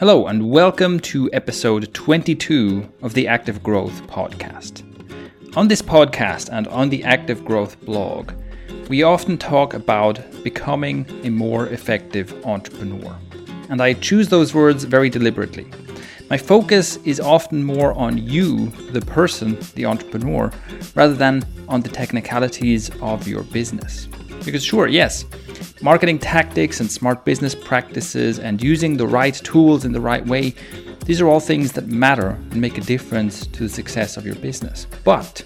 Hello, and welcome to episode 22 of the Active Growth Podcast. On this podcast and on the Active Growth blog, we often talk about becoming a more effective entrepreneur. And I choose those words very deliberately. My focus is often more on you, the person, the entrepreneur, rather than on the technicalities of your business. Because, sure, yes, marketing tactics and smart business practices and using the right tools in the right way, these are all things that matter and make a difference to the success of your business. But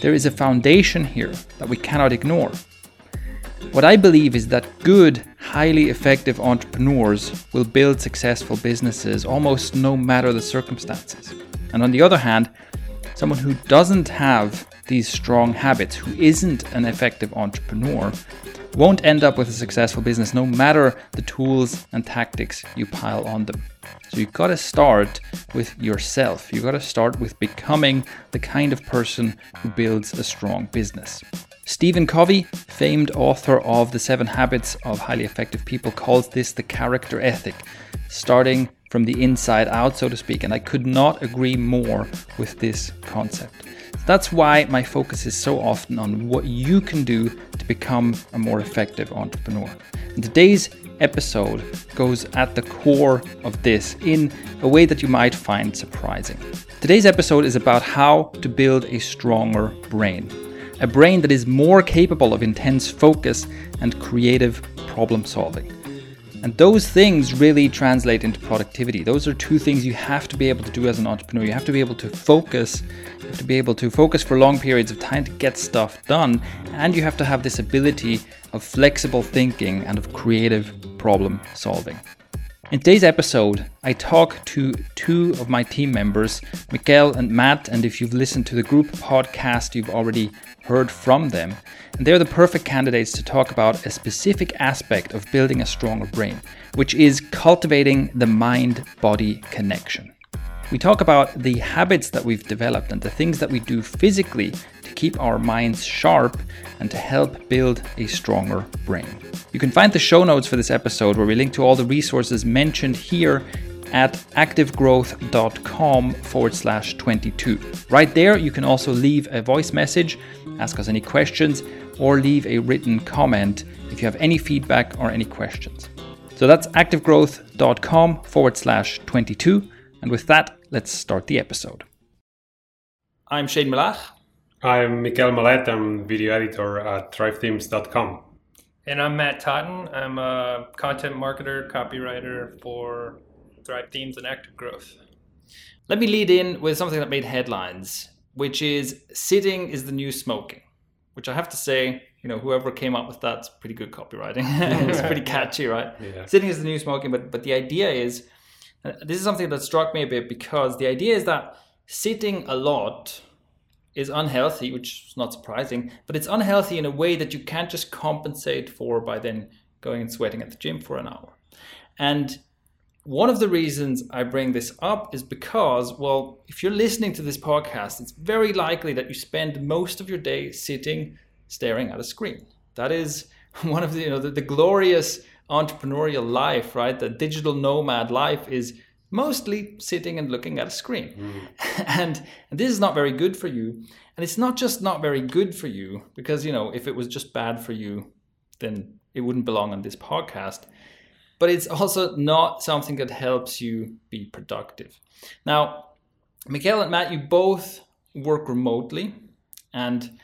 there is a foundation here that we cannot ignore. What I believe is that good, highly effective entrepreneurs will build successful businesses almost no matter the circumstances. And on the other hand, someone who doesn't have these strong habits, who isn't an effective entrepreneur, won't end up with a successful business no matter the tools and tactics you pile on them. So you've got to start with yourself. You've got to start with becoming the kind of person who builds a strong business. Stephen Covey, famed author of The Seven Habits of Highly Effective People, calls this the character ethic, starting from the inside out, so to speak. And I could not agree more with this concept. That's why my focus is so often on what you can do to become a more effective entrepreneur. And today's episode goes at the core of this in a way that you might find surprising. Today's episode is about how to build a stronger brain. A brain that is more capable of intense focus and creative problem solving. And those things really translate into productivity. Those are two things you have to be able to do as an entrepreneur. You have to be able to focus, you have to be able to focus for long periods of time to get stuff done, and you have to have this ability of flexible thinking and of creative problem solving. In today's episode, I talk to two of my team members, Miguel and Matt, and if you've listened to the group podcast, you've already heard from them. And they're the perfect candidates to talk about a specific aspect of building a stronger brain, which is cultivating the mind body connection. We talk about the habits that we've developed and the things that we do physically to keep our minds sharp and to help build a stronger brain. You can find the show notes for this episode where we link to all the resources mentioned here at activegrowth.com forward slash 22. Right there, you can also leave a voice message, ask us any questions, or leave a written comment if you have any feedback or any questions. So that's activegrowth.com forward slash 22. And with that, let's start the episode. I'm Shane Melaugh. I'm Mikael Mallet. I'm video editor at thrivethemes.com. And I'm Matt Totten. I'm a content marketer, copywriter for Thrive Themes and Active Growth. Let me lead in with something that made headlines, which is sitting is the new smoking, which I have to say, you know, whoever came up with that's pretty good copywriting. it's pretty catchy, right? Yeah. Sitting is the new smoking, but but the idea is Uh, this is something that struck me a bit because the idea is that sitting a lot is unhealthy, which is not surprising, but it's unhealthy in a way that you can't just compensate for by then going and sweating at the gym for an hour. And one of the reasons I bring this up is because, well, if you're listening to this podcast, it's very likely that you spend most of your day sitting staring at a screen. That is one of the, you know, the, the glorious entrepreneurial life, right? The digital nomad life is mostly sitting and looking at a screen. Mm. And, and this is not very good for you. And it's not just not very good for you, because, you know, if it was just bad for you, then it wouldn't belong on this podcast. But it's also not something that helps you be productive. Now, Mikael and Matt, you both work remotely, and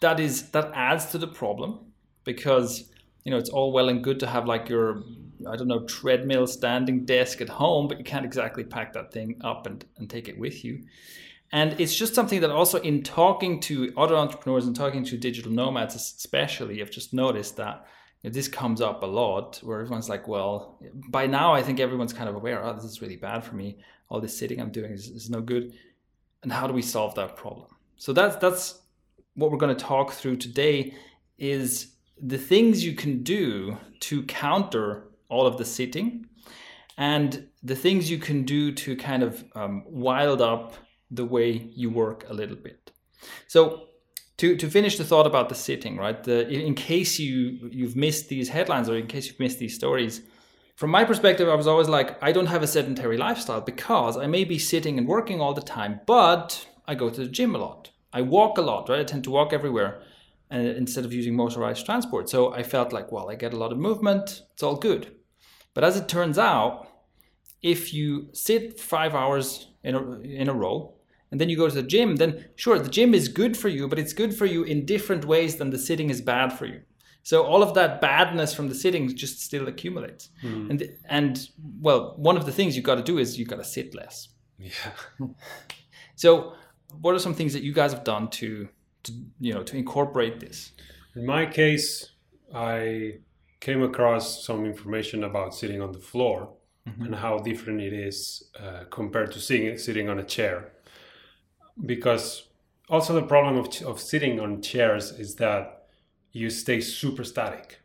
that is that adds to the problem because you know it's all well and good to have like your I don't know, treadmill standing desk at home, but you can't exactly pack that thing up and, and take it with you. And it's just something that also in talking to other entrepreneurs and talking to digital nomads especially, I've just noticed that this comes up a lot where everyone's like, well, by now I think everyone's kind of aware, oh, this is really bad for me. All this sitting I'm doing is, is no good. And how do we solve that problem? So that's that's what we're going to talk through today is the things you can do to counter all of the sitting and the things you can do to kind of um, wild up the way you work a little bit. So to, to finish the thought about the sitting, right? The, in case you you've missed these headlines or in case you've missed these stories, from my perspective, I was always like, I don't have a sedentary lifestyle because I may be sitting and working all the time, but I go to the gym a lot. I walk a lot, right? I tend to walk everywhere and instead of using motorized transport. So I felt like, well, I get a lot of movement, it's all good. But as it turns out, if you sit five hours in a, in a row and then you go to the gym, then sure, the gym is good for you, but it's good for you in different ways than the sitting is bad for you. So all of that badness from the sitting just still accumulates. Mm. And and well, one of the things you've got to do is you've got to sit less. Yeah. So what are some things that you guys have done to, to you know to incorporate this? In my case, I came across some information about sitting on the floor and how different it is uh, compared to sitting sitting on a chair. Because also the problem of, of sitting on chairs is that you stay super static.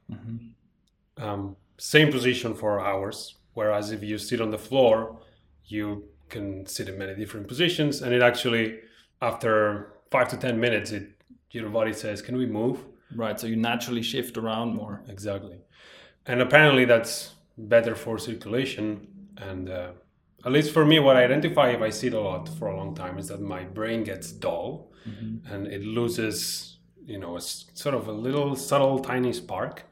Um, same position for hours. Whereas if you sit on the floor, you can sit in many different positions, and it actually after five to ten minutes, it your body says, "Can we move?" Right. So you naturally shift around more. Exactly. And apparently that's better for circulation. And uh, at least for me, what I identify if I sit a lot for a long time is that my brain gets dull and it loses, you know, a sort of a little subtle, tiny spark.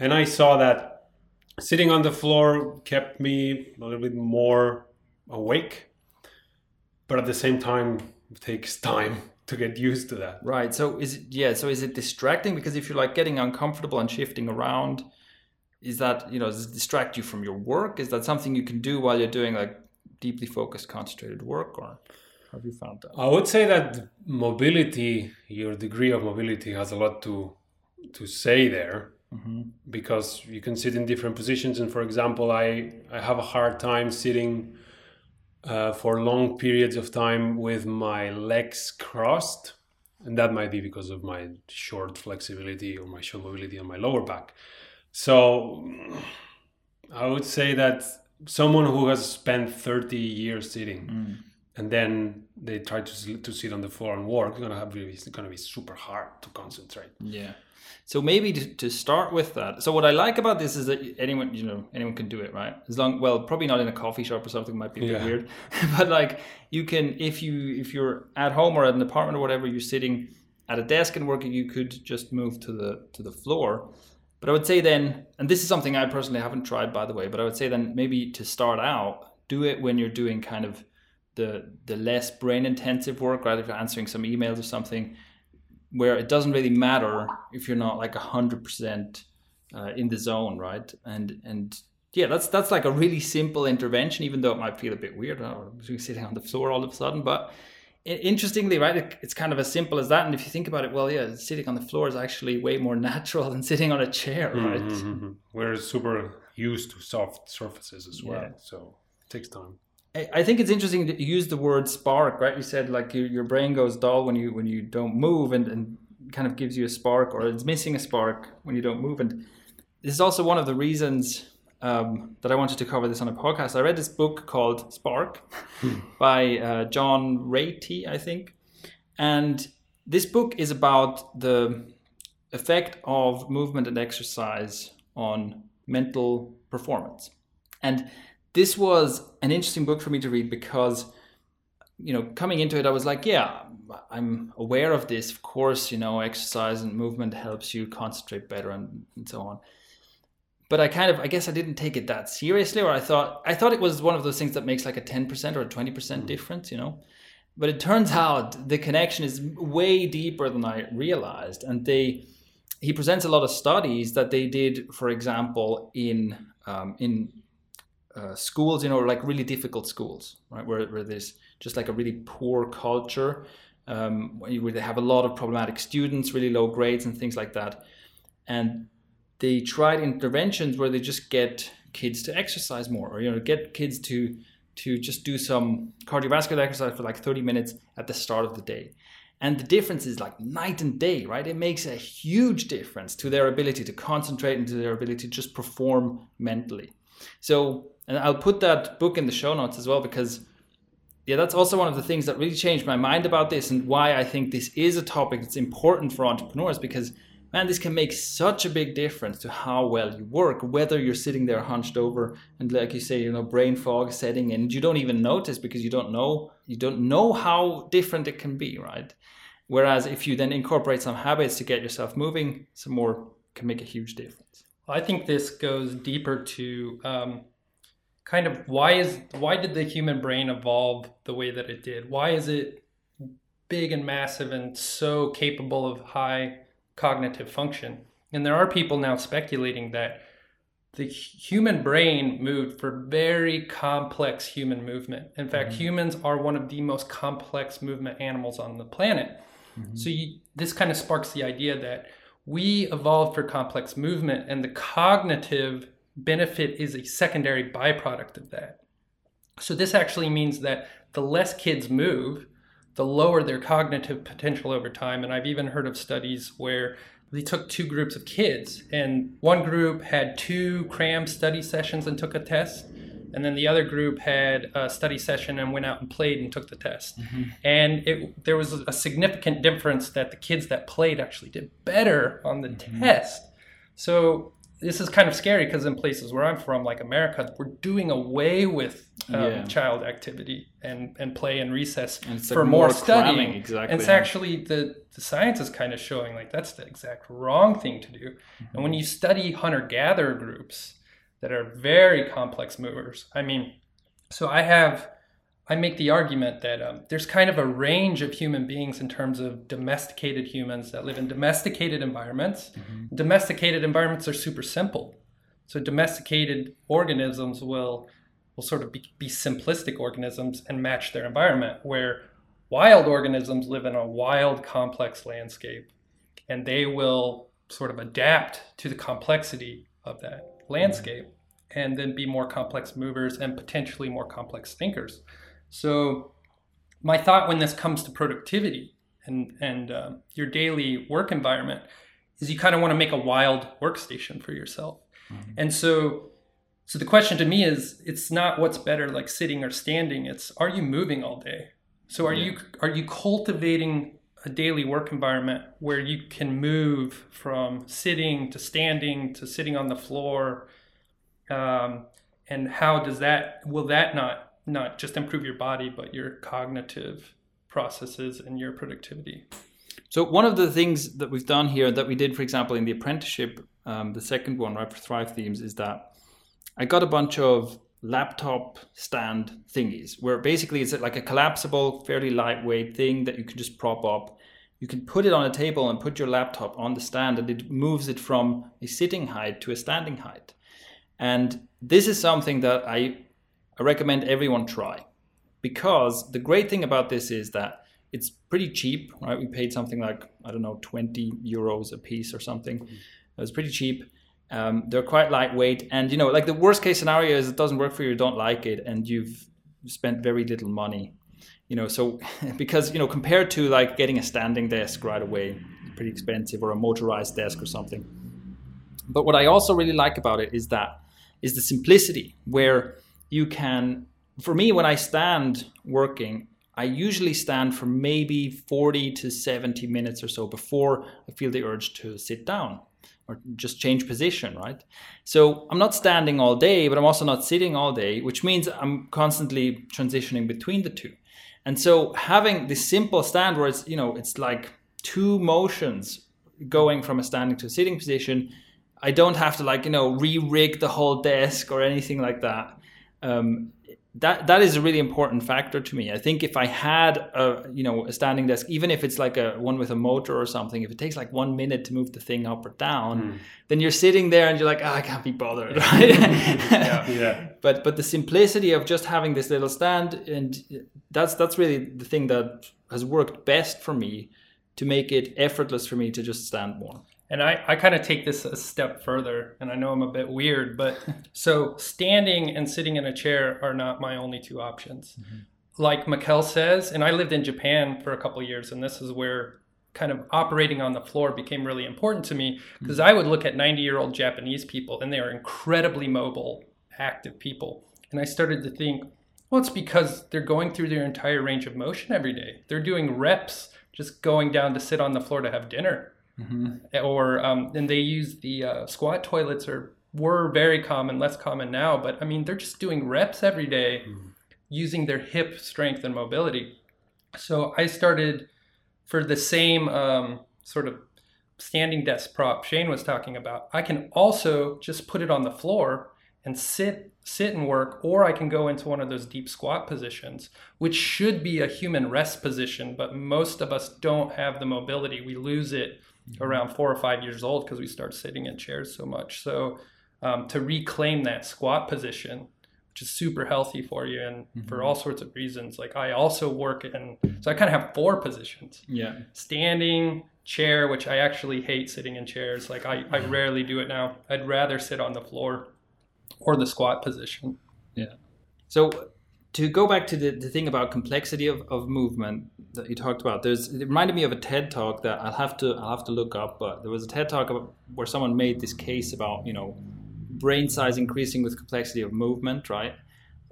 And I saw that sitting on the floor kept me a little bit more awake. But at the same time, takes time to get used to that. Right. So is it yeah? So is it distracting? Because if you're like getting uncomfortable and shifting around, is that you know does it distract you from your work? Is that something you can do while you're doing like deeply focused, concentrated work, or have you found that? I would say that mobility, your degree of mobility, has a lot to to say there mm-hmm. because you can sit in different positions. And for example, I I have a hard time sitting uh, for long periods of time with my legs crossed, and that might be because of my short flexibility or my short mobility on my lower back. So I would say that someone who has spent 30 years sitting and then they try to sit, to sit on the floor and work, it's gonna have it's gonna be super hard to concentrate. Yeah. So maybe to, to start with that. So what I like about this is that anyone, you know, anyone can do it, right? As long, well, probably not in a coffee shop or something might be a bit Yeah. weird, but like you can, if you if you're at home or at an apartment or whatever, you're sitting at a desk and working, you could just move to the to the floor. But I would say then, and this is something I personally haven't tried, by the way, but I would say then maybe to start out, do it when you're doing kind of the the less brain intensive work, right? If you're answering some emails or something, where it doesn't really matter if you're not like a hundred percent uh, in the zone, right? And and yeah, that's that's like a really simple intervention, even though it might feel a bit weird, oh, I'm sitting on the floor all of a sudden. But interestingly, right, it, it's kind of as simple as that. And if you think about it, well, yeah, sitting on the floor is actually way more natural than sitting on a chair, right? Mhm. We're super used to soft surfaces as well, Yeah. so it takes time. I think it's interesting to use the word spark, right? You said like your, your brain goes dull when you when you don't move, and, and kind of gives you a spark, or it's missing a spark when you don't move. And this is also one of the reasons um, that I wanted to cover this on a podcast. I read this book called Spark by uh, John Ratey, I think, and this book is about the effect of movement and exercise on mental performance. And this was an interesting book for me to read because you know coming into it i was like yeah i'm aware of this. Of course you know exercise and movement helps you concentrate better and, and so on. But i kind of i guess i didn't take it that seriously or i thought i thought it was one of those things that makes like a 10% or a 20% difference you know? But it turns out the connection is way deeper than i realized and they he presents a lot of studies that they did for example in um, in uh, schools, you know, like really difficult schools, right, where, where there's just like a really poor culture, um, where they have a lot of problematic students, really low grades, and things like that. And they tried interventions where they just get kids to exercise more, or you know, get kids to to just do some cardiovascular exercise for like 30 minutes at the start of the day. And the difference is like night and day, right? It makes a huge difference to their ability to concentrate and to their ability to just perform mentally. So, and I'll put that book in the show notes as well because, yeah, that's also one of the things that really changed my mind about this and why I think this is a topic that's important for entrepreneurs because man, this can make such a big difference to how well you work, whether you're sitting there hunched over and like you say, you know, brain fog setting in, you don't even notice because you don't know you don't know how different it can be, right? Whereas if you then incorporate some habits to get yourself moving, some more can make a huge difference. I think this goes deeper to um, kind of why is why did the human brain evolve the way that it did? Why is it big and massive and so capable of high cognitive function? And there are people now speculating that the human brain moved for very complex human movement. In fact, mm-hmm. humans are one of the most complex movement animals on the planet. Mm-hmm. So you, this kind of sparks the idea that we evolved for complex movement and the cognitive benefit is a secondary byproduct of that. So this actually means that the less kids move, the lower their cognitive potential over time. And I've even heard of studies where they took two groups of kids, and one group had two cram study sessions and took a test, and then the other group had a study session and went out and played and took the test. Mm-hmm. And it, there was a significant difference that the kids that played actually did better on the mm-hmm. test. So this is kind of scary because in places where I'm from, like America, we're doing away with um, yeah. child activity and, and play and recess and for like more, more studying. Exactly. And it's actually the, the science is kind of showing like that's the exact wrong thing to do. Mm-hmm. And when you study hunter gatherer groups that are very complex movers, I mean, so I have I make the argument that um, there's kind of a range of human beings in terms of domesticated humans that live in domesticated environments. Mm-hmm. Domesticated environments are super simple. So domesticated organisms will will sort of be, be simplistic organisms and match their environment, where wild organisms live in a wild, complex landscape, and they will sort of adapt to the complexity of that landscape, mm-hmm. and then be more complex movers and potentially more complex thinkers. So, my thought when this comes to productivity and and uh, your daily work environment is you kind of want to make a wild workstation for yourself. Mm-hmm. And so, so the question to me is, it's not what's better, like sitting or standing. It's are you moving all day? So are yeah. you are you cultivating a daily work environment where you can move from sitting to standing to sitting on the floor? Um, and how does that will that not not just improve your body, but your cognitive processes and your productivity. So one of the things that we've done here that we did, for example, in the apprenticeship, um, the second one, right, for Thrive Themes, is that I got a bunch of laptop stand thingies where basically it's like a collapsible, fairly lightweight thing that you can just prop up. You can put it on a table and put your laptop on the stand, and it moves it from a sitting height to a standing height. And this is something that I I recommend everyone try because the great thing about this is that it's pretty cheap, right? We paid something like, I don't know, 20 euros a piece or something. Mm-hmm. It was pretty cheap. Um, they're quite lightweight. And, you know, like the worst case scenario is it doesn't work for you, you don't like it, and you've spent very little money. You know, so because, you know, compared to like getting a standing desk right away, pretty expensive, or a motorized desk or something. But what I also really like about it is that is the simplicity where you can for me when i stand working i usually stand for maybe 40 to 70 minutes or so before i feel the urge to sit down or just change position right? So i'm not standing all day but i'm also not sitting all day which means i'm constantly transitioning between the two. And so having this simple stand where it's you know it's like two motions going from a standing to a sitting position i don't have to like you know re-rig the whole desk or anything like that um, that that is a really important factor to me. I think if I had a you know a standing desk, even if it's like a one with a motor or something, if it takes like one minute to move the thing up or down, mm. then you're sitting there and you're like, oh, I can't be bothered, right? yeah, yeah. But but the simplicity of just having this little stand and that's that's really the thing that has worked best for me to make it effortless for me to just stand more. And I, I kind of take this a step further, and I know I'm a bit weird, but so standing and sitting in a chair are not my only two options. Mm-hmm. Like Mikkel says, and I lived in Japan for a couple years, and this is where kind of operating on the floor became really important to me because mm-hmm. I would look at 90 year old Japanese people, and they are incredibly mobile, active people. And I started to think, well, it's because they're going through their entire range of motion every day. They're doing reps just going down to sit on the floor to have dinner or um, and they use the uh, squat toilets are were very common, less common now. But I mean, they're just doing reps every day, using their hip strength and mobility. So I started for the same um, sort of standing desk prop Shane was talking about. I can also just put it on the floor and sit sit and work or I can go into one of those deep squat positions which should be a human rest position but most of us don't have the mobility we lose it around 4 or 5 years old because we start sitting in chairs so much so um, to reclaim that squat position which is super healthy for you and mm-hmm. for all sorts of reasons like I also work in so I kind of have four positions yeah standing chair which I actually hate sitting in chairs like I, I rarely do it now I'd rather sit on the floor or the squat position. Yeah. So to go back to the, the thing about complexity of, of movement that you talked about, there's it reminded me of a TED talk that I'll have to I'll have to look up, but there was a TED talk about, where someone made this case about, you know, brain size increasing with complexity of movement, right?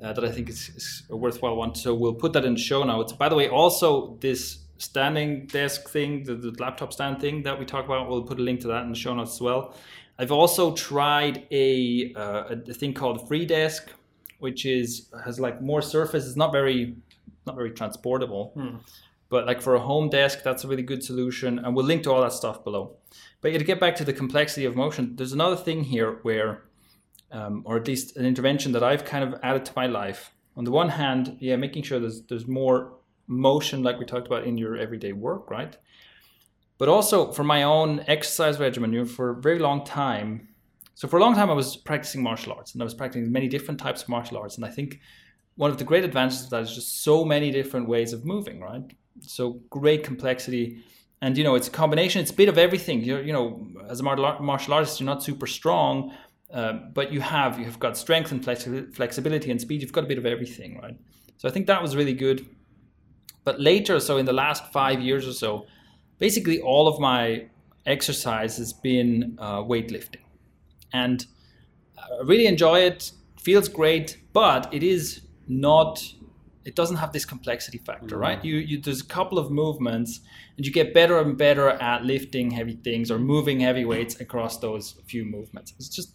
Uh, that I think is, is, a worthwhile one. So we'll put that in the show notes. By the way, also this standing desk thing, the, the laptop stand thing that we talk about, we'll put a link to that in the show notes as well. I've also tried a, uh, a thing called FreeDesk, which is has like more surface. It's not very not very transportable, hmm. but like for a home desk, that's a really good solution. And we'll link to all that stuff below. But to get back to the complexity of motion, there's another thing here where, um, or at least an intervention that I've kind of added to my life. On the one hand, yeah, making sure there's there's more motion, like we talked about in your everyday work, right? but also for my own exercise regimen. You know, for a very long time. So for a long time, I was practicing martial arts, and I was practicing many different types of martial arts. And I think one of the great advantages of that is just so many different ways of moving, right? So great complexity, and you know, it's a combination. It's a bit of everything. You're, you know, as a martial artist, you're not super strong, uh, but you have you've got strength and flexibility and speed. You've got a bit of everything, right? So I think that was really good. But later, so in the last five years or so, basically all of my exercise has been uh, weightlifting, and I really enjoy it. Feels great, but it is not. It doesn't have this complexity factor, mm-hmm. right? You, you there's a couple of movements, and you get better and better at lifting heavy things or moving heavy weights across those few movements. It's just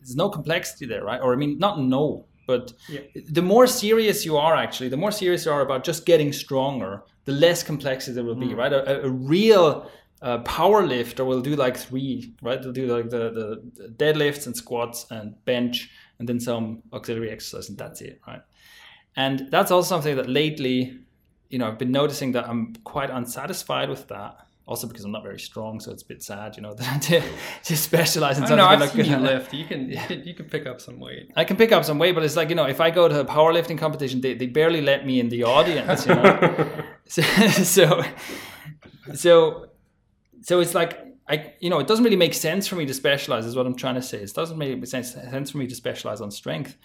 there's no complexity there, right? Or I mean, not no, but yeah. the more serious you are, actually, the more serious you are about just getting stronger, the less complexity there will be, mm. right? A, a real uh, power lifter will do like three, right? They'll do like the, the deadlifts and squats and bench and then some auxiliary exercise, and that's it, right? And that's also something that lately, you know, I've been noticing that I'm quite unsatisfied with that also because I'm not very strong, so it's a bit sad, you know, to, to specialize in something. No, I've seen you lift. You can, you can you can pick up some weight. I can pick up some weight, but it's like you know, if I go to a powerlifting competition, they, they barely let me in the audience, you know. so, so so so it's like I you know, it doesn't really make sense for me to specialize. Is what I'm trying to say. It doesn't make sense sense for me to specialize on strength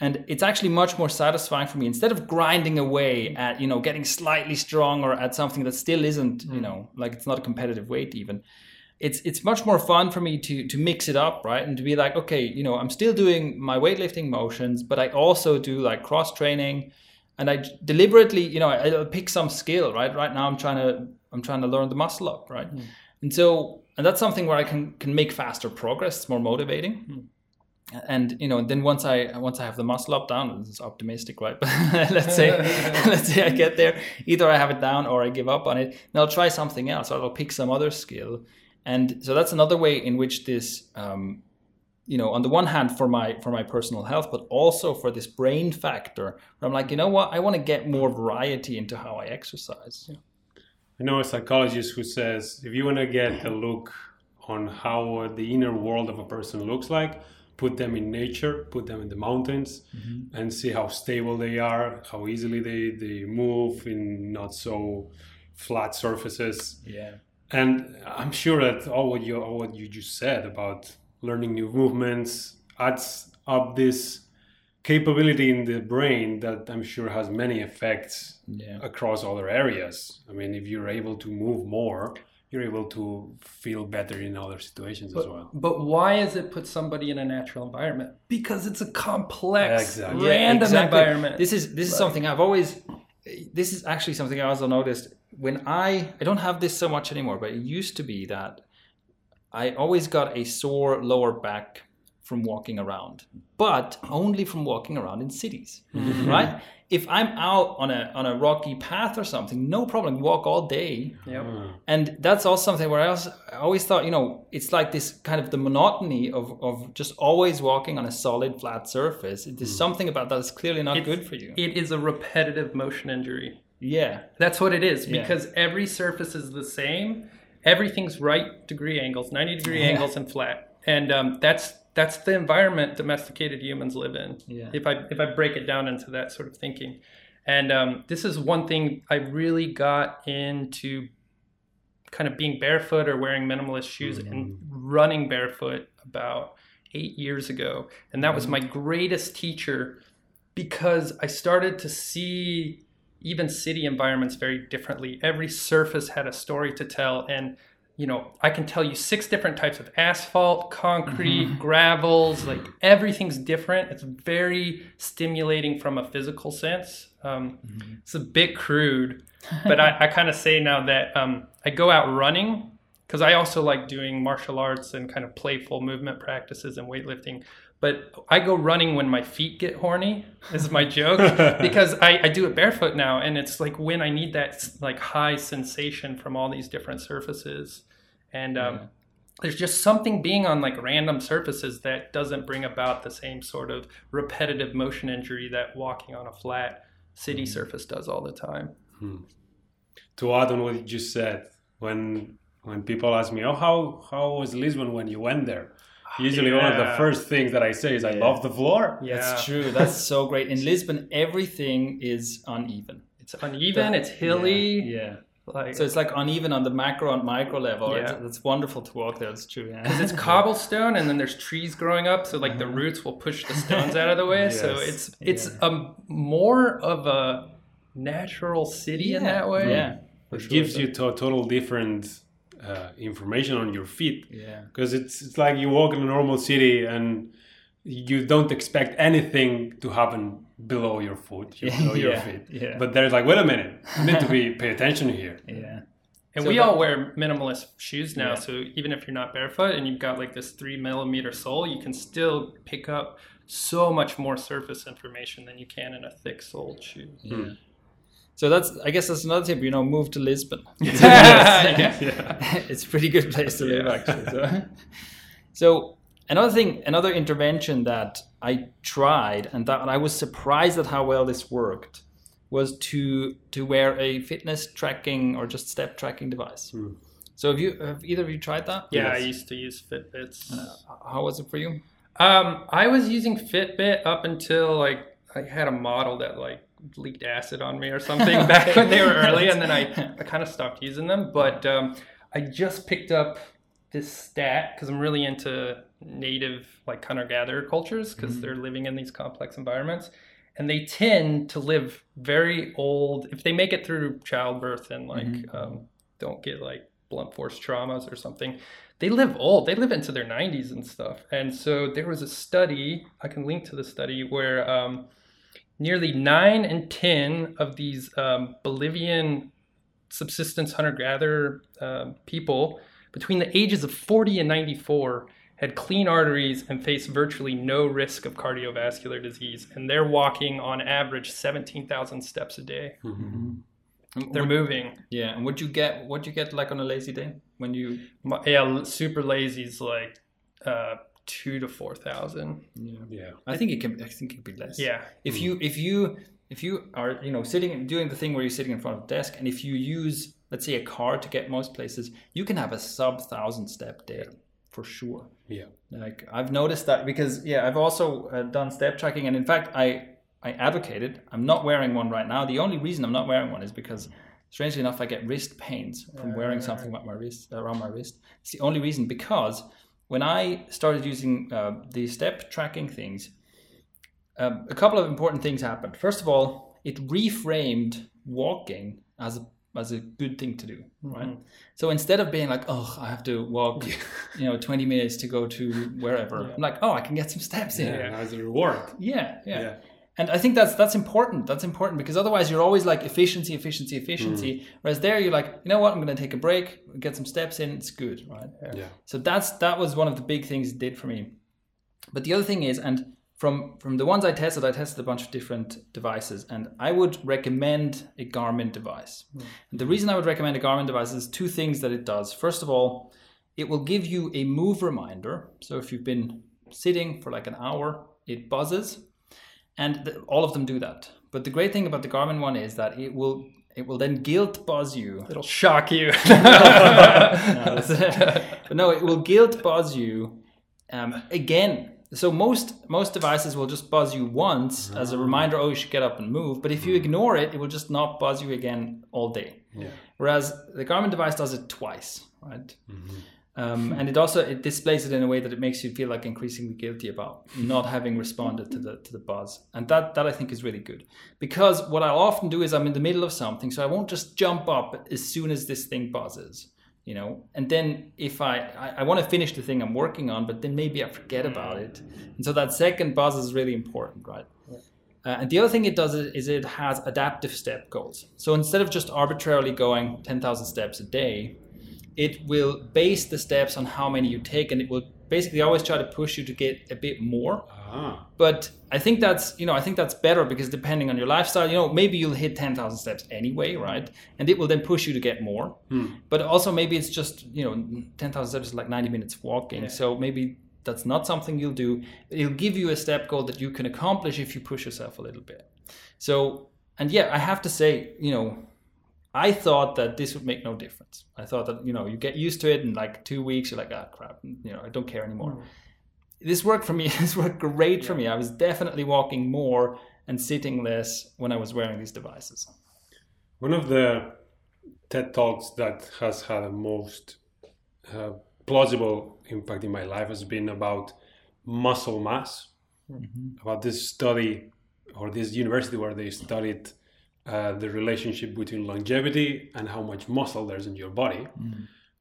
and it's actually much more satisfying for me instead of grinding away at you know getting slightly stronger at something that still isn't you hmm. know like it's not a competitive weight even it's it's much more fun for me to to mix it up right and to be like okay you know i'm still doing my weightlifting motions but i also do like cross training and i deliberately you know I, pick some skill right? Right now i'm trying to i'm trying to learn the muscle up right? Mm. and so and that's something where i can can make faster progress it's more motivating. Mm and you know then once i once i have the muscle up down it's optimistic right? But let's say let's say i get there. Either i have it down or i give up on it. And i'll try something else or i'll pick some other skill. And so that's another way in which this um, you know on the one hand for my for my personal health but also for this brain factor where i'm like you know what i want to get more variety into how i exercise yeah. i know a psychologist who says if you want to get a look on how the inner world of a person looks like put them in nature, put them in the mountains, mm-hmm. and see how stable they are, how easily they, they move in not so flat surfaces. Yeah. And I'm sure that all what you all what you just said about learning new movements adds up this capability in the brain that I'm sure has many effects yeah. across other areas. I mean, if you're able to move more, you're able to feel better in other situations but, as well. But why is it put somebody in a natural environment? Because it's a complex, exactly. random yeah, exactly. environment. This is this is something I've always. This is actually something I also noticed when I I don't have this so much anymore, but it used to be that I always got a sore lower back from walking around, but only from walking around in cities, mm-hmm. right? If I'm out on a on a rocky path or something, no problem, walk all day. Yep. Mm. And that's also something where I, also, I always thought, you know, it's like this kind of the monotony of, of just always walking on a solid flat surface. There's mm. something about that that's clearly not It's- good for you. It is a repetitive motion injury. yeah. That's what it is Yeah. because every surface is the same. Everything's right degree angles, 90 degree angles and flat. And um, that's that's the environment domesticated humans live in. Yeah. If I if I break it down into that sort of thinking. And um, this is one thing I really got into kind of being barefoot or wearing minimalist shoes and running barefoot about eight years ago. And that was my greatest teacher because I started to see even city environments very differently. Every surface had a story to tell. And, you know, I can tell you six different types of asphalt, concrete, gravels, like everything's different. It's very stimulating from a physical sense. Um, It's a bit crude, but I, I kind of say now that um, I go out running because I also like doing martial arts and kind of playful movement practices and weightlifting. But I go running when my feet get horny. Is my joke because I, I do it barefoot now, and it's like when I need that like high sensation from all these different surfaces, and um, mm-hmm. there's just something being on like random surfaces that doesn't bring about the same sort of repetitive motion injury that walking on a flat city mm-hmm. surface does all the time. Hmm. to add on what you just said, when when people ask me, "Oh, how how was Lisbon when you went there?" Usually, one of the first things that I say is, "I love the floor." Yeah, That's true. That's so great. In Lisbon, everything is uneven. It's uneven. It's hilly. Yeah. Like So it's like uneven on the macro and micro level. It's, Yeah. it's wonderful to walk there. It's true. Yeah. Because it's cobblestone and then there's trees growing up so like the roots will push the stones out of the way so Yes. it's it's um more of a natural city in that way Yeah. for It sure. gives you to- a total different uh, information on your feet Yeah. because it's it's like you walk in a normal city and you don't expect anything to happen below your foot, your, below your feet. yeah. But there's like, wait a minute, you need to be pay attention here. Yeah. and So we that- all wear minimalist shoes now Yeah. so even if you're not barefoot and you've got like this three millimeter sole you can still pick up so much more surface information than you can in a thick soled shoe Yeah. So that's, I guess that's another tip. You know, move to Lisbon. Yeah. it's a pretty good place to live, Yeah. actually. So, so another thing, another intervention that I tried and that I was surprised at how well this worked was to to wear a fitness tracking or just step tracking device. So have you have either of you tried that? yeah i used to use fitbits How was it for you? Um, I was using Fitbit up until like I had a model that like leaked acid on me or something back when they were early, and then I, I kind of stopped using them. But um, I just picked up this stat because I'm really into native like hunter gatherer cultures because they're living in these complex environments. And they tend to live very old if they make it through childbirth and like um, don't get like blunt force traumas or something they live old. They live into their 90s and stuff. And so there was a study, I can link to the study, where um, nearly nine in 10 of these um, Bolivian subsistence hunter gatherer um, people between the ages of 40 and 94 had clean arteries and faced virtually no risk of cardiovascular disease. And they're walking on average 17,000 steps a day. They're moving. Yeah, and would you get what you get like on a lazy day when you? Yeah, super lazy is like uh, two to 4,000. Yeah. yeah. I think it can. I think it could be less. Yeah. If you if you if you are you know sitting doing the thing where you're sitting in front of a desk, and if you use let's say a car to get most places, you can have a sub thousand step day for sure. Yeah. Like I've noticed that because yeah, I've also uh, done step tracking, and in fact, I I advocated. I'm not wearing one right now. The only reason I'm not wearing one is because, strangely enough, I get wrist pains from wearing something around my wrist. Around my wrist. It's the only reason because when I started using uh, the step tracking things, um, a couple of important things happened. First of all, it reframed walking as a as a good thing to do, right? So instead of being like, oh, I have to walk, you know, 20 minutes to go to wherever, I'm like, oh, I can get some steps in. Yeah. As a reward. Yeah, yeah. Yeah. And I think that's that's important. That's important because otherwise you're always like efficiency, efficiency, efficiency. Mm. Whereas there you're like, you know what, I'm going to take a break, get some steps in. It's good, right? Yeah. So that's that was one of the big things it did for me. But the other thing is, and from from the ones I tested, I tested a bunch of different devices, and I would recommend a Garmin device. And the reason I would recommend a Garmin device is two things that it does. First of all, it will give you a move reminder. So if you've been sitting for like an hour, it buzzes, and th- all of them do that. But the great thing about the Garmin one is that it will it will then guilt buzz you It'll shock you. no, but no, it will guilt buzz you um, again. So most most devices will just buzz you once as a reminder. Oh, you should get up and move. But if you ignore it, it will just not buzz you again all day. Yeah. Whereas the Garmin device does it twice, right? Um, and it also it displays it in a way that it makes you feel like increasingly guilty about not having responded to the to the buzz, and that that I think is really good. Because what I'll often do is I'm in the middle of something, so I won't just jump up as soon as this thing buzzes, you know. And then if I I, I want to finish the thing I'm working on, but then maybe I forget about it, and so that second buzz is really important, right? Uh, and the other thing it does is, is it has adaptive step goals. So instead of just arbitrarily going 10,000 steps a day, it will base the steps on how many you take, and it will basically always try to push you to get a bit more. Ah. But I think that's you know I think that's better because depending on your lifestyle, you know maybe you'll hit 10,000 steps anyway, right? And it will then push you to get more. But also maybe it's just you know 10,000 steps is like 90 minutes walking, so maybe that's not something you'll do. It'll give you a step goal that you can accomplish if you push yourself a little bit. So and yeah, I have to say you know I thought that this would make no difference. I thought that you know you get used to it in like two weeks. You're like, ah, crap, you know, I don't care anymore. This worked for me. This worked great for me. I was definitely walking more and sitting less when I was wearing these devices. One of the TED talks that has had the most uh, plausible impact in my life has been about muscle mass. About this study or this university where they studied uh, the relationship between longevity and how much muscle there's in your body.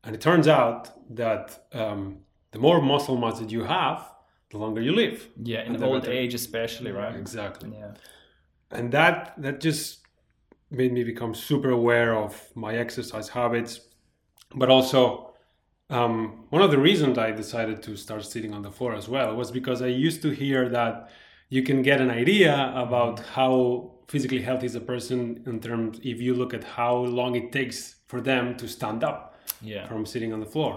And it turns out that um, the more muscle mass that you have, the longer you live. Yeah, in old better- age especially, right? Exactly Yeah. and that that just made me become super aware of my exercise habits but also um, one of the reasons i decided to start sitting on the floor as well was because i used to hear that you can get an idea about how physically healthy is a person in terms if you look at how long it takes for them to stand up Yeah. from sitting on the floor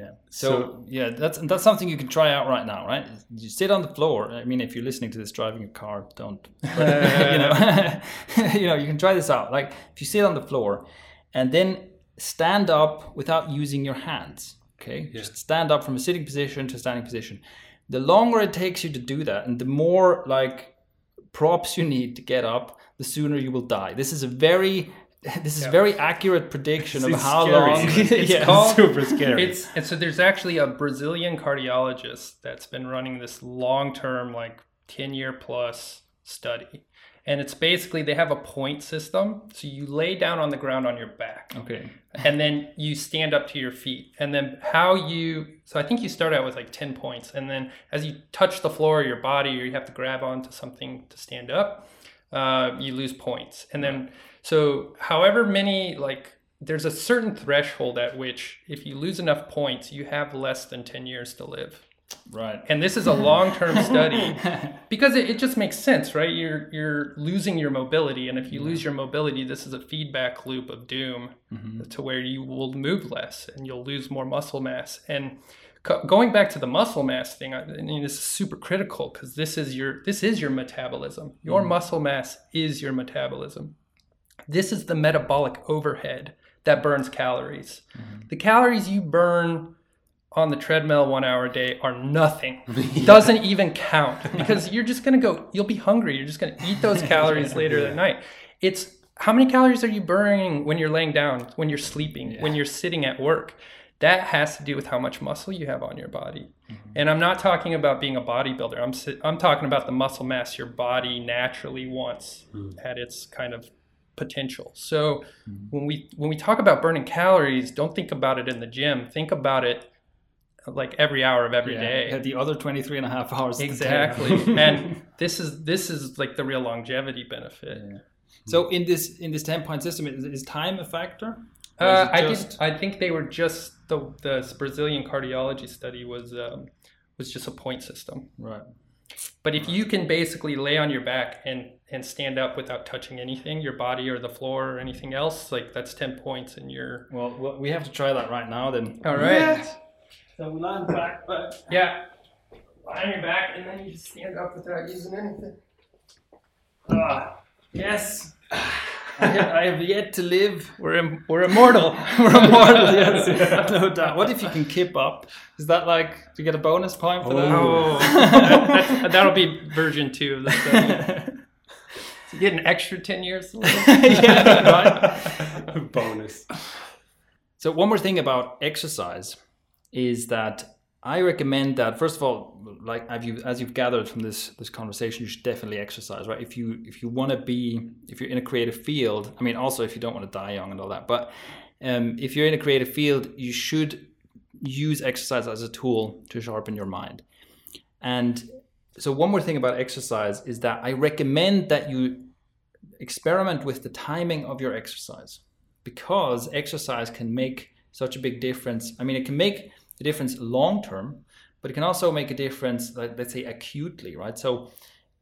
Yeah. So, So- yeah, that's that's something you can try out right now, right? You sit on the floor. I mean, if you're listening to this driving a car, don't. But, you know, you know, you can try this out. Like if you sit on the floor, and then stand up without using your hands. Okay, just stand up from a sitting position to a standing position. The longer it takes you to do that, and the more like props you need to get up, the sooner you will die. This is a very this is very accurate prediction of how scary. long. It's Yeah. called- super scary It's and so there's actually a Brazilian cardiologist that's been running this long-term, like 10-year plus study. And it's basically they have a point system. So you lay down on the ground on your back. Okay. and then you stand up to your feet and then how you so i think you start out with like 10 points and then as you touch the floor of your body or you have to grab onto something to stand up uh, you lose points and then so however many like there's a certain threshold at which if you lose enough points you have less than 10 years to live Right. and this is a long-term study because it, it just makes sense right? You're you're losing your mobility and if you lose your mobility this is a feedback loop of doom mm-hmm. to where you will move less and you'll lose more muscle mass. And co- going back to the muscle mass thing i I mean this is super critical because this is your this is your metabolism. Your mm-hmm. muscle mass is your metabolism. This is the metabolic overhead that burns calories. Mm-hmm. The calories you burn on the treadmill one hour a day are nothing. Doesn't even count because you're just gonna go. You'll be hungry. You're just gonna eat those calories later that night. It's how many calories are you burning when you're laying down, when you're sleeping, when you're sitting at work? That has to do with how much muscle you have on your body. Mm-hmm. And I'm not talking about being a bodybuilder. I'm I'm talking about the muscle mass your body naturally wants mm. at its kind of potential. So mm-hmm. when we when we talk about burning calories, don't think about it in the gym. Think about it like every hour of every day. Yeah, the other 23 and a half hours. Exactly. and this is this is like the real longevity benefit. Yeah. So in this in this 10 point system, is, is time a factor? Uh, I just... I think they were just the the Brazilian cardiology study was um, was just a point system. Right. But if you can basically lay on your back and and stand up without touching anything, your body or the floor or anything else, like that's ten points in your. Well, well we have to try that right now then. All right. Yeah. So we lie on back, but yeah, lie on your back and then you just stand up without using anything. Ah, yes. I have, I have, yet to live. We're Im- we're immortal. we're immortal. Yes, no doubt. What if you can keep up? Is that like do you get a bonus point for that? Oh, that, that'll be version two of the study. you get an extra ten years. yeah, right. bonus. So one more thing about exercise is that I recommend that first of all, like you as you've gathered from this this conversation, you should definitely exercise, right? If you if you want to be if you're in a creative field, I mean, also if you don't want to die young and all that, but um, if you're in a creative field, you should use exercise as a tool to sharpen your mind. And so one more thing about exercise is that I recommend that you experiment with the timing of your exercise because exercise can make such a big difference. I mean, it can make difference long term, but it can also make a difference, let's say, acutely, right? So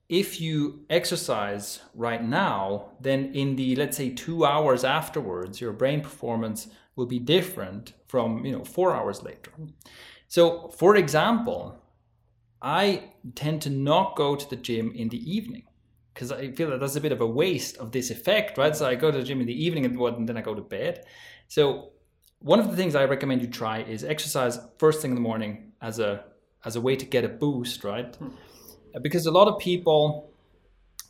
if you exercise right now, then in the, let's say, two hours afterwards, your brain performance will be different from, you know, four hours later. So, for example, I tend to not go to the gym in the evening because I feel that that's a bit of a waste of this effect, right? So I go to the gym in the evening and then I go to bed. So one of the things I recommend you try is exercise first thing in the morning as a as a way to get a boost, right? Hmm. Because a lot of people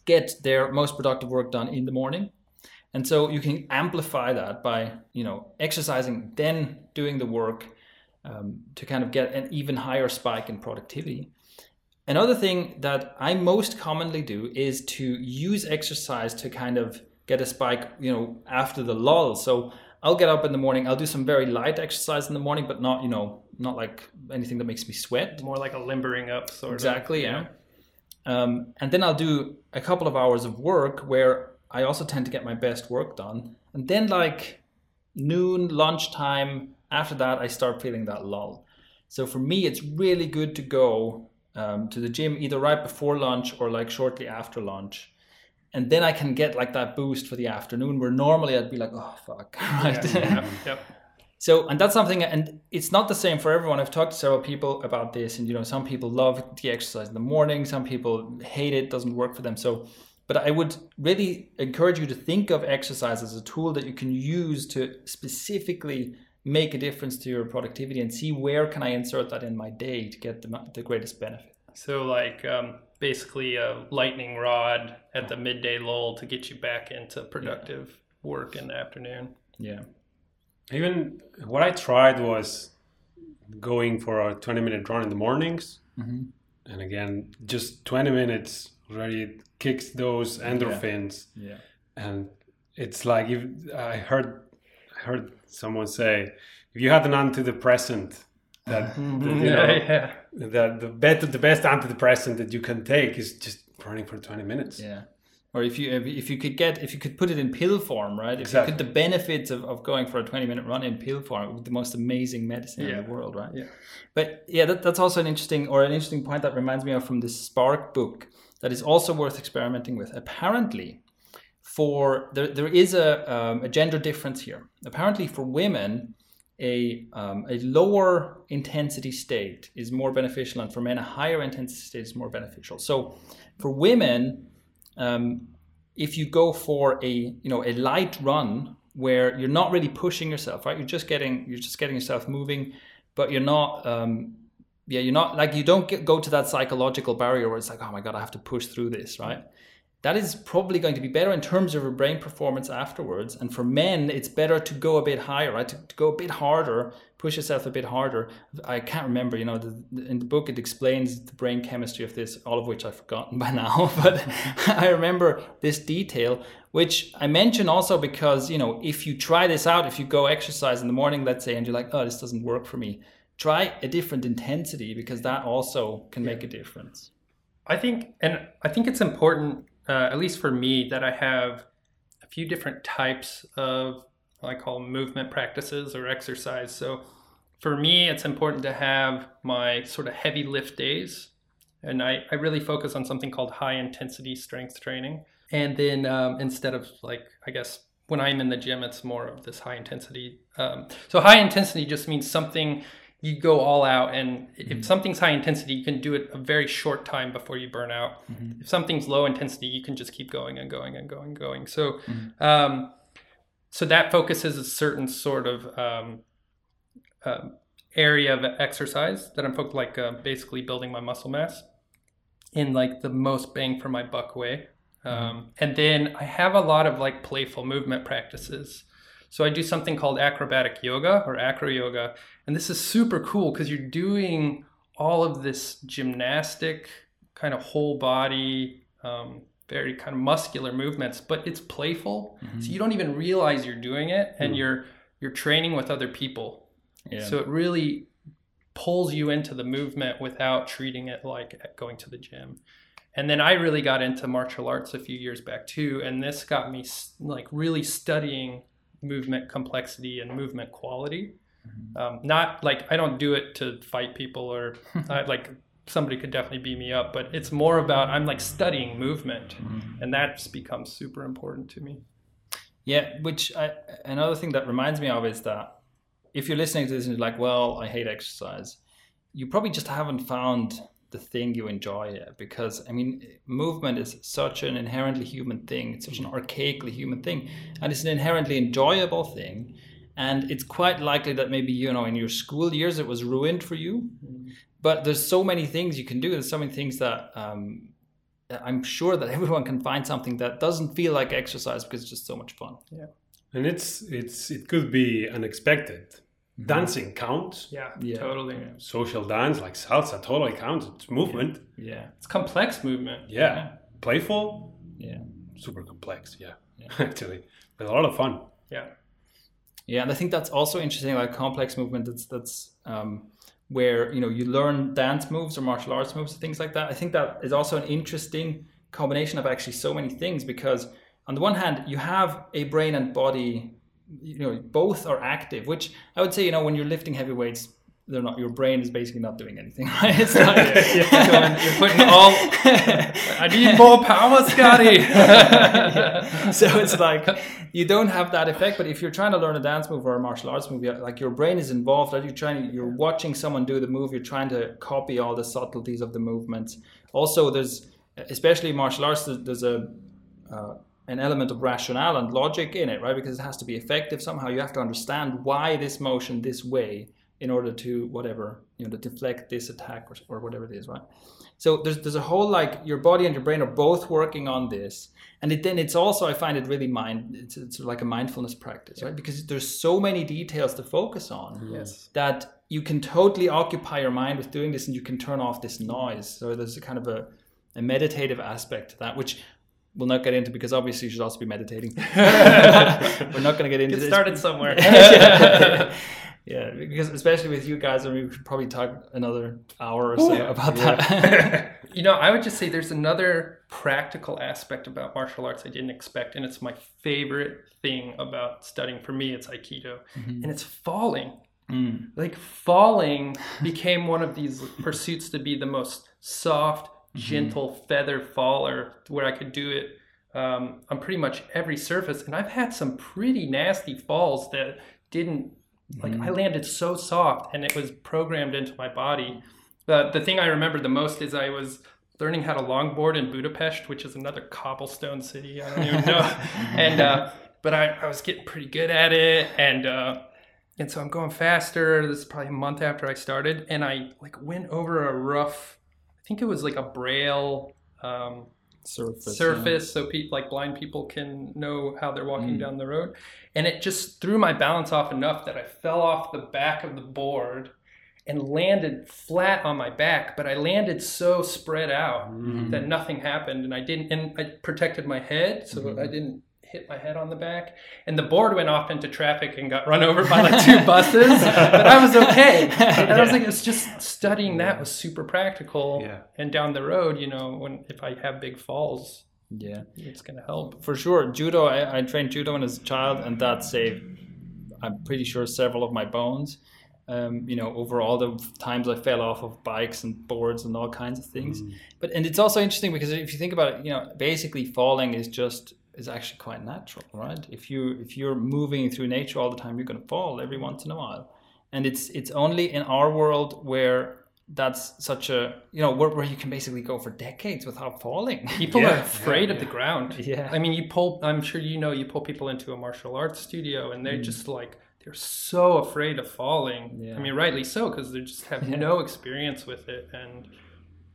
get their most productive work done in the morning. And so you can amplify that by, you know, exercising, then doing the work um, to kind of get an even higher spike in productivity. Another thing that I most commonly do is to use exercise to kind of get a spike, you know, after the lull. So I'll get up in the morning. I'll do some very light exercise in the morning, but not you know not like anything that makes me sweat. More like a limbering up sort exactly, of. Exactly. Yeah. Um, and then I'll do a couple of hours of work where I also tend to get my best work done. And then like noon, lunchtime, after that I start feeling that lull. So for me, it's really good to go um, to the gym either right before lunch or like shortly after lunch and then I can get like that boost for the afternoon where normally I'd be like, oh fuck, right? Yeah, yeah, yep. So, and that's something, and it's not the same for everyone. I've talked to several people about this, and you know, some people love the exercise in the morning, some people hate it, doesn't work for them. So, but I would really encourage you to think of exercise as a tool that you can use to specifically make a difference to your productivity and see where can I insert that in my day to get the, the greatest benefit. So, like, um, basically a lightning rod at the midday lull to get you back into productive yeah. work in the afternoon. Yeah. Even what I tried was going for a 20 minute run in the mornings. Mm-hmm. And again, just 20 minutes already kicks those endorphins. Yeah. yeah. And it's like if I heard I heard someone say if you had an antidepressant that, mm-hmm. you know, yeah, that the better the best antidepressant that you can take is just running for 20 minutes. Yeah. Or if you if you could get if you could put it in pill form right? If exactly. you could the benefits of, of going for a 20 minute run in pill form the most amazing medicine yeah. in the world right? Yeah. But yeah that, that's also an interesting or an interesting point that reminds me of from the spark book that is also worth experimenting with. Apparently for there, there is a, um, a gender difference here. Apparently for women a, um, a lower intensity state is more beneficial, and for men, a higher intensity state is more beneficial. So, for women, um, if you go for a you know a light run where you're not really pushing yourself, right? You're just getting you're just getting yourself moving, but you're not. Um, yeah, you're not like you don't get, go to that psychological barrier where it's like, oh my god, I have to push through this, right? That is probably going to be better in terms of your brain performance afterwards. And for men, it's better to go a bit higher, right? To, to go a bit harder, push yourself a bit harder. I can't remember, you know, the, in the book it explains the brain chemistry of this, all of which I've forgotten by now. But I remember this detail, which I mention also because, you know, if you try this out, if you go exercise in the morning, let's say, and you're like, oh, this doesn't work for me, try a different intensity because that also can make a difference. I think, and I think it's important, uh, at least for me, that I have a few different types of I call movement practices or exercise. So for me, it's important to have my sort of heavy lift days. And I, I really focus on something called high intensity strength training. And then um, instead of like, I guess when I'm in the gym, it's more of this high intensity. Um, so high intensity just means something you go all out and mm-hmm. if something's high intensity you can do it a very short time before you burn out mm-hmm. if something's low intensity you can just keep going and going and going and going so mm-hmm. um, so that focuses a certain sort of um, uh, area of exercise that i'm focused like uh, basically building my muscle mass in like the most bang for my buck way mm-hmm. um, and then i have a lot of like playful movement practices so I do something called acrobatic yoga or acro yoga. And this is super cool because you're doing all of this gymnastic kind of whole body, um, very kind of muscular movements, but it's playful. Mm-hmm. So you don't even realize you're doing it and mm. you're you're training with other people. Yeah. So it really pulls you into the movement without treating it like going to the gym. And then I really got into martial arts a few years back too, and this got me like really studying movement complexity and movement quality. Mm-hmm. Um, not like I don't do it to fight people or I, like somebody could definitely beat me up, but it's more about I'm like studying movement, mm-hmm. and that's become super important to me. Yeah, which I, another thing that reminds me of is that if you're listening to this and you're like, well, I hate exercise, you probably just haven't found the thing you enjoy because i mean movement is such an inherently human thing it's such an archaically human thing and it's an inherently enjoyable thing and it's quite likely that maybe you know in your school years it was ruined for you. But there's so many things you can do there's so many things that um, i'm sure that everyone can find something that doesn't feel like exercise because it's just so much fun. Yeah. And it's it's it could be unexpected. Mm-hmm. Dancing counts. Yeah, yeah. totally. Yeah. Social dance like salsa totally counts. It's movement. Yeah, yeah. it's complex movement. Yeah. yeah. playful. Yeah, super complex. Yeah, actually, but a lot of fun. Yeah, yeah, and I think that's also interesting. Like complex movement. That's that's um, where you know you learn dance moves or martial arts moves, things like that. I think that is also an interesting combination of actually so many things because on the one hand you have a brain and body you know both are active which i would say you know when you're lifting heavy weights they're not your brain is basically not doing anything right? It's like yeah, you're putting all i need more power scotty. Yeah. so it's like you don't have that effect but if you're trying to learn a dance move or a martial arts move like your brain is involved like you're trying you're watching someone do the move you're trying to copy all the subtleties of the movements also there's especially martial arts there's, there's a uh, an element of rationale and logic in it, right? Because it has to be effective somehow. You have to understand why this motion this way in order to whatever you know to deflect this attack or, or whatever it is, right? So there's there's a whole like your body and your brain are both working on this, and it, then it's also I find it really mind it's, it's like a mindfulness practice, right? Because there's so many details to focus on yes. that you can totally occupy your mind with doing this, and you can turn off this noise. So there's a kind of a a meditative aspect to that, which we'll not get into because obviously you should also be meditating. We're not going to get into get this. started somewhere. yeah. yeah, because especially with you guys, I mean, we could probably talk another hour or so Ooh, about yeah. that. you know, I would just say there's another practical aspect about martial arts I didn't expect, and it's my favorite thing about studying. For me, it's Aikido, mm-hmm. and it's falling. Mm. Like falling became one of these pursuits to be the most soft, mm-hmm. gentle feather faller where I could do it um, on pretty much every surface. And I've had some pretty nasty falls that didn't like mm-hmm. I landed so soft and it was programmed into my body. The the thing I remember the most is I was learning how to longboard in Budapest, which is another cobblestone city. I don't even know. and uh, but I, I was getting pretty good at it and uh, and so I'm going faster. This is probably a month after I started, and I like went over a rough I think it was like a braille um, surface, surface yeah. so people like blind people can know how they're walking mm. down the road. And it just threw my balance off enough that I fell off the back of the board and landed flat on my back, but I landed so spread out mm. that nothing happened, and I didn't. And I protected my head, so mm. I didn't hit my head on the back, and the board went off into traffic and got run over by like two buses. but I was okay, and I was like, it's just studying that was super practical. Yeah. And down the road, you know, when if I have big falls, Yeah. it's gonna help. For sure. Judo, I, I trained judo when I was a child, and that saved, I'm pretty sure, several of my bones. Um, you know, over all the times I fell off of bikes and boards and all kinds of things. But and it's also interesting because if you think about it, you know, basically falling is just is actually quite natural, right? If you if you're moving through nature all the time, you're going to fall every once in a while, and it's it's only in our world where that's such a you know where, where you can basically go for decades without falling. People Yeah, are afraid yeah, of the ground. Yeah. I mean, you pull. I'm sure you know. You pull people into a martial arts studio, and Mm. they're just like they're so afraid of falling. Yeah. I mean, rightly so, because they just have Yeah. no experience with it, and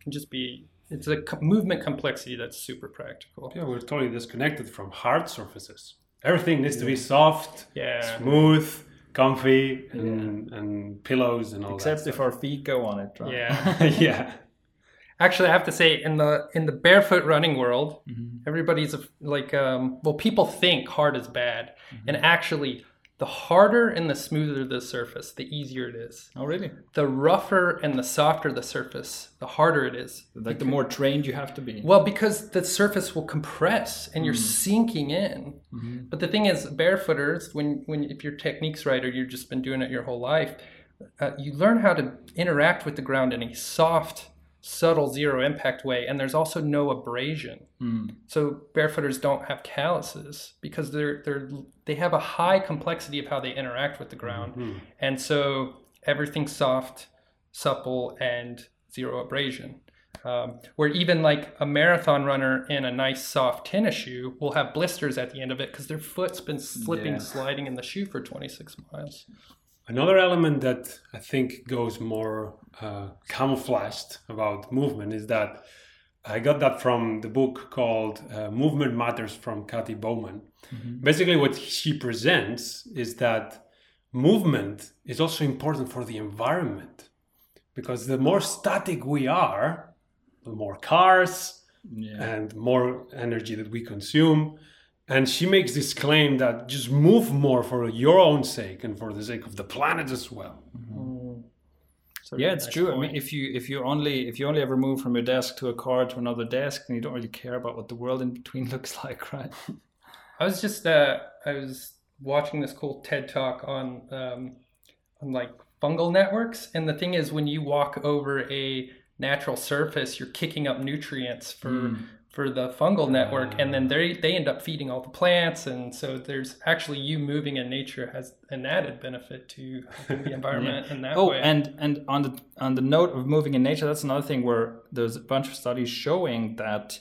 can just be. It's a co- movement complexity that's super practical. Yeah, we're totally disconnected from hard surfaces. Everything needs to be soft, Yeah. smooth, comfy, and, and pillows and all Except that. Except if our feet go on it, right? Yeah. yeah. Actually, I have to say, in the in the barefoot running world, Mm-hmm. everybody's like, um, well, people think hard is bad, Mm-hmm. and actually, the harder and the smoother the surface, the easier it is. Oh, really? The rougher and the softer the surface, the harder it is. Like the more trained you have to be. Well, because the surface will compress and you're Mm. sinking in. Mm-hmm. But the thing is, barefooters, when when if your technique's right or you've just been doing it your whole life, uh, you learn how to interact with the ground in a soft, subtle, zero impact way, and there's also no abrasion. Mm. So barefooters don't have calluses because they're they're they have a high complexity of how they interact with the ground, Mhm. and so everything's soft, supple, and zero abrasion. Um, where even like a marathon runner in a nice soft tennis shoe will have blisters at the end of it because their foot's been slipping, Yeah. sliding in the shoe for 26 miles. Another element that I think goes more uh, camouflaged about movement is that I got that from the book called uh, Movement Matters from Katy Bowman. Basically, what she presents is that movement is also important for the environment because the more static we are, the more cars Yeah. and more energy that we consume. And she makes this claim that just move more for your own sake and for the sake of the planet as well. So Yeah, it's nice true. I mean, if you if you only if you only ever move from your desk to a car to another desk, then you don't really care about what the world in between looks like, right? I was just uh, I was watching this cool TED talk on um, on like fungal networks, and the thing is, when you walk over a natural surface, you're kicking up nutrients for for the fungal network, and then they they end up feeding all the plants, and so there's actually you moving in nature has an added benefit to the environment in that Oh, way. and and on the on the note of moving in nature, that's another thing where there's a bunch of studies showing that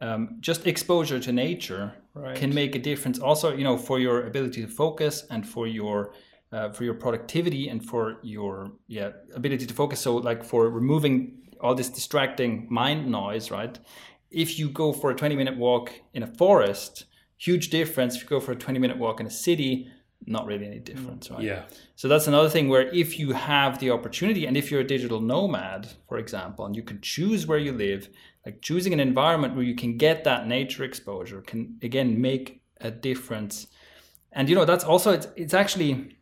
um, just exposure to nature Right. can make a difference. Also, you know, for your ability to focus and for your uh, for your productivity and for your yeah ability to focus. So, like for removing all this distracting mind noise, right? If you go for a 20 minute walk in a forest, huge difference. If you go for a 20 minute walk in a city, not really any difference, mm. right? Yeah. So that's another thing where if you have the opportunity, and if you're a digital nomad, for example, and you can choose where you live, like choosing an environment where you can get that nature exposure can again make a difference. And you know that's also it's, it's actually,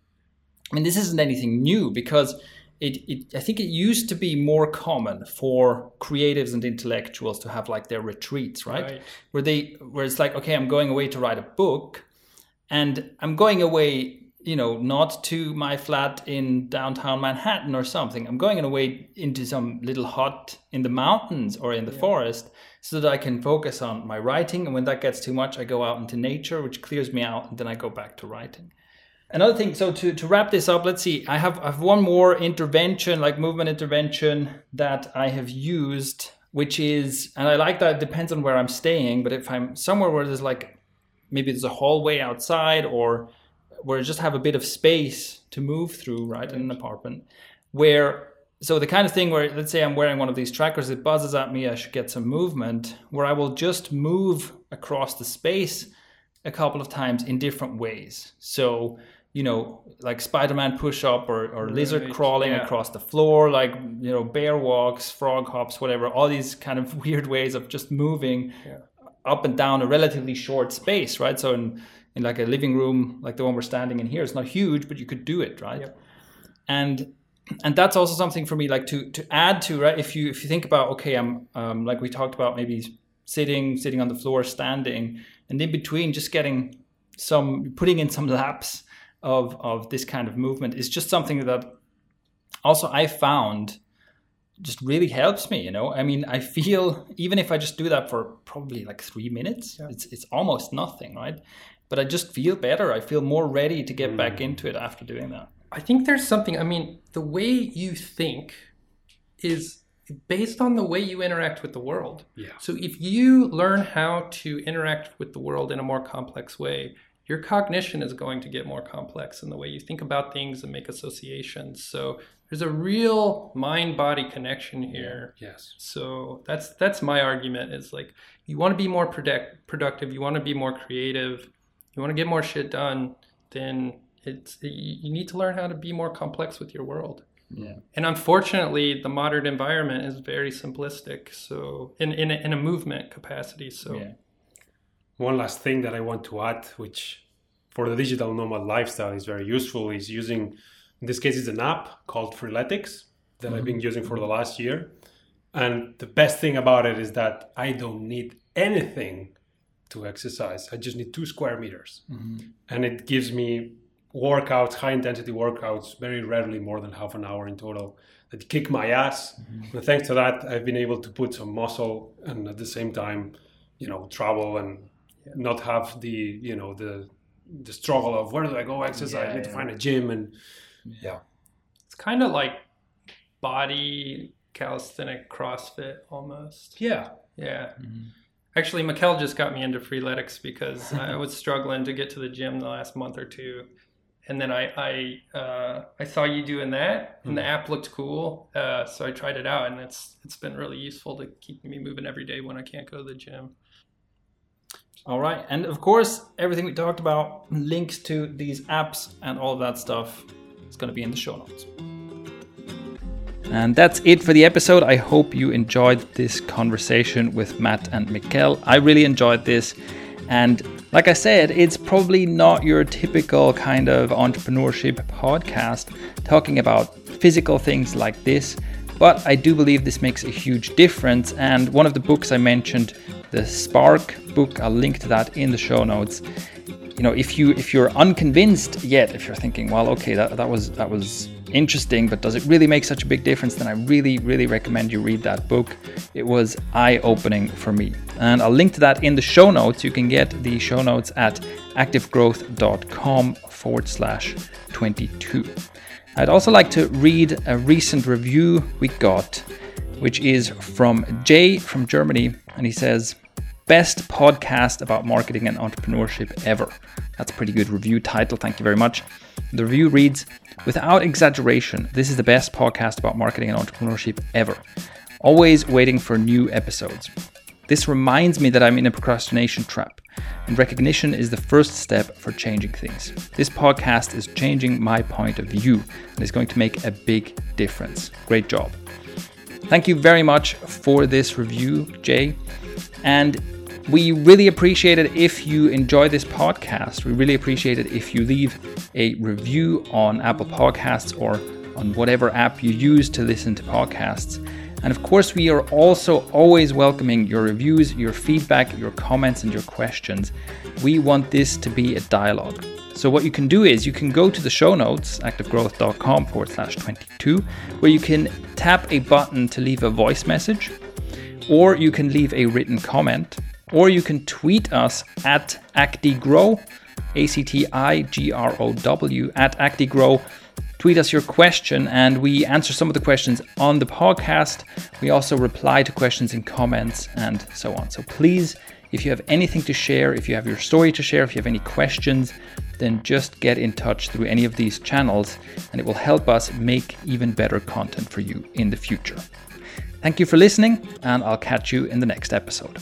I mean, this isn't anything new because it, it I think it used to be more common for creatives and intellectuals to have like their retreats, right? Right. Where they where it's like, okay, I'm going away to write a book and I'm going away, you know, not to my flat in downtown Manhattan or something. I'm going away into some little hut in the mountains or in the forest so that I can focus on my writing. And when that gets too much, I go out into nature, which clears me out, and then I go back to writing. Another thing, so to, to wrap this up, let's see. I have I have one more intervention, like movement intervention, that I have used, which is, and I like that it depends on where I'm staying. But if I'm somewhere where there's like maybe there's a hallway outside or where I just have a bit of space to move through, right, in an apartment, where so the kind of thing where let's say I'm wearing one of these trackers, it buzzes at me, I should get some movement, where I will just move across the space a couple of times in different ways. So you know, like Spider-Man push-up or, or lizard Right, crawling yeah. across the floor, like you know, bear walks, frog hops, whatever. All these kind of weird ways of just moving Yeah. up and down a relatively short space, right? So in in like a living room, like the one we're standing in here, it's not huge, but you could do it, right? Yep. And and that's also something for me, like to to add to, right? If you if you think about, okay, I'm um, like we talked about, maybe sitting, sitting on the floor, standing, and in between, just getting some putting in some laps of of this kind of movement is just something that also I found just really helps me you know? I mean i feel even if i just do that for probably like three minutes yeah. it's it's almost nothing right? But i just feel better. I feel more ready to get mm. back into it after doing that. I think there's something i mean the way you think is based on the way you interact with the world. Yeah. So if you learn how to interact with the world in a more complex way your cognition is going to get more complex in the way you think about things and make associations. So there's a real mind body connection here. Yes. So that's that's my argument is like you want to be more product, productive, you want to be more creative, you want to get more shit done, then it's you need to learn how to be more complex with your world. Yeah. And unfortunately, the modern environment is very simplistic. So in in a, in a movement capacity. So yeah one last thing that I want to add, which for the digital nomad lifestyle is very useful, is using, in this case, it's an app called Freeletics that mm-hmm. I've been mm-hmm. using for the last year. And the best thing about it is that I don't need anything to exercise. I just need two square meters. Mm-hmm. And it gives me workouts, high intensity workouts, very rarely more than half an hour in total, that kick my ass. Mm-hmm. And thanks to that, I've been able to put some muscle and at the same time, you know, travel and not have the you know the the struggle of where do I go exercise? Yeah, I need yeah. to find a gym and yeah. It's kind of like body calisthenic CrossFit almost. Yeah. Yeah. Mm-hmm. Actually, Mikkel just got me into freeletics because I was struggling to get to the gym the last month or two, and then I I uh, I saw you doing that, and mm-hmm. the app looked cool, uh, so I tried it out, and it's it's been really useful to keep me moving every day when I can't go to the gym. All right. And of course, everything we talked about, links to these apps and all of that stuff is going to be in the show notes. And that's it for the episode. I hope you enjoyed this conversation with Matt and Mikkel. I really enjoyed this. And like I said, it's probably not your typical kind of entrepreneurship podcast talking about physical things like this, but I do believe this makes a huge difference. And one of the books I mentioned the Spark book. I'll link to that in the show notes. You know, if you if you're unconvinced yet, if you're thinking, well, okay, that, that was that was interesting, but does it really make such a big difference? Then I really, really recommend you read that book. It was eye-opening for me. And I'll link to that in the show notes. You can get the show notes at activegrowth.com forward slash 22. I'd also like to read a recent review we got, which is from Jay from Germany. And he says, Best podcast about marketing and entrepreneurship ever. That's a pretty good review title. Thank you very much. The review reads Without exaggeration, this is the best podcast about marketing and entrepreneurship ever. Always waiting for new episodes. This reminds me that I'm in a procrastination trap, and recognition is the first step for changing things. This podcast is changing my point of view and is going to make a big difference. Great job. Thank you very much for this review, Jay. And we really appreciate it if you enjoy this podcast. We really appreciate it if you leave a review on Apple Podcasts or on whatever app you use to listen to podcasts. And of course, we are also always welcoming your reviews, your feedback, your comments, and your questions. We want this to be a dialogue. So, what you can do is you can go to the show notes, activegrowth.com forward slash 22, where you can tap a button to leave a voice message, or you can leave a written comment, or you can tweet us at actigrow, A C T I G R O W, at actigrow. Tweet us your question, and we answer some of the questions on the podcast. We also reply to questions in comments and so on. So, please, if you have anything to share, if you have your story to share, if you have any questions, then just get in touch through any of these channels and it will help us make even better content for you in the future. Thank you for listening, and I'll catch you in the next episode.